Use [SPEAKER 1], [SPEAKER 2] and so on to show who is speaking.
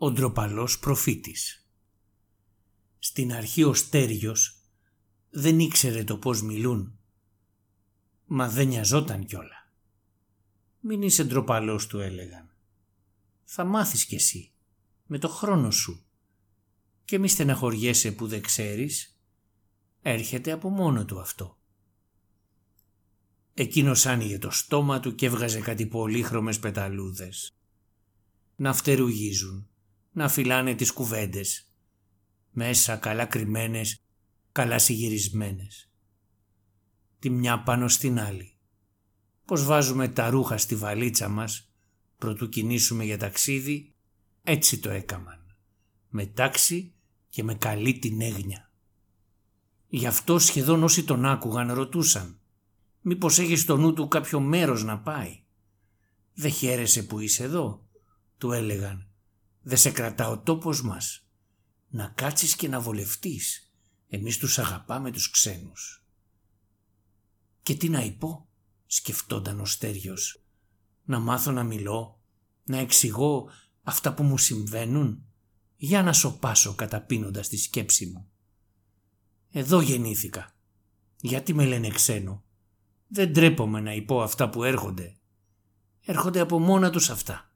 [SPEAKER 1] Ο ντροπαλός προφήτης Στην αρχή ο Στέριος δεν ήξερε το πώς μιλούν, μα δεν νοιαζόταν κιόλα. Μην είσαι ντροπαλός του έλεγαν. Θα μάθεις κι εσύ, με το χρόνο σου. Και μη στεναχωριέσαι που δεν ξέρεις, έρχεται από μόνο του αυτό. Εκείνος άνοιγε το στόμα του και έβγαζε κάτι πολύχρωμες πεταλούδες. Να φτερουγίζουν, να φυλάνε τις κουβέντες. Μέσα καλά κρυμμένες, καλά συγυρισμένες. Τη μια πάνω στην άλλη. Πως βάζουμε τα ρούχα στη βαλίτσα μας, προτού κινήσουμε για ταξίδι, έτσι το έκαμαν. Με τάξη και με καλή την έγνοια. Γι' αυτό σχεδόν όσοι τον άκουγαν ρωτούσαν Μήπως έχεις στο νου του κάποιο μέρος να πάει; Δεν χαίρεσαι που είσαι εδώ, του έλεγαν. Δεν σε κρατά ο τόπος μας. Να κάτσεις και να βολευτείς. Εμείς τους αγαπάμε τους ξένους. Και τι να υπώ, σκεφτόταν ο Στέριος. Να μάθω να μιλώ, να εξηγώ αυτά που μου συμβαίνουν. Για να σοπάσω καταπίνοντας τη σκέψη μου. Εδώ γεννήθηκα. Γιατί με λένε ξένο; Δεν τρέπομαι να υπώ αυτά που έρχονται. Έρχονται από μόνα τους αυτά.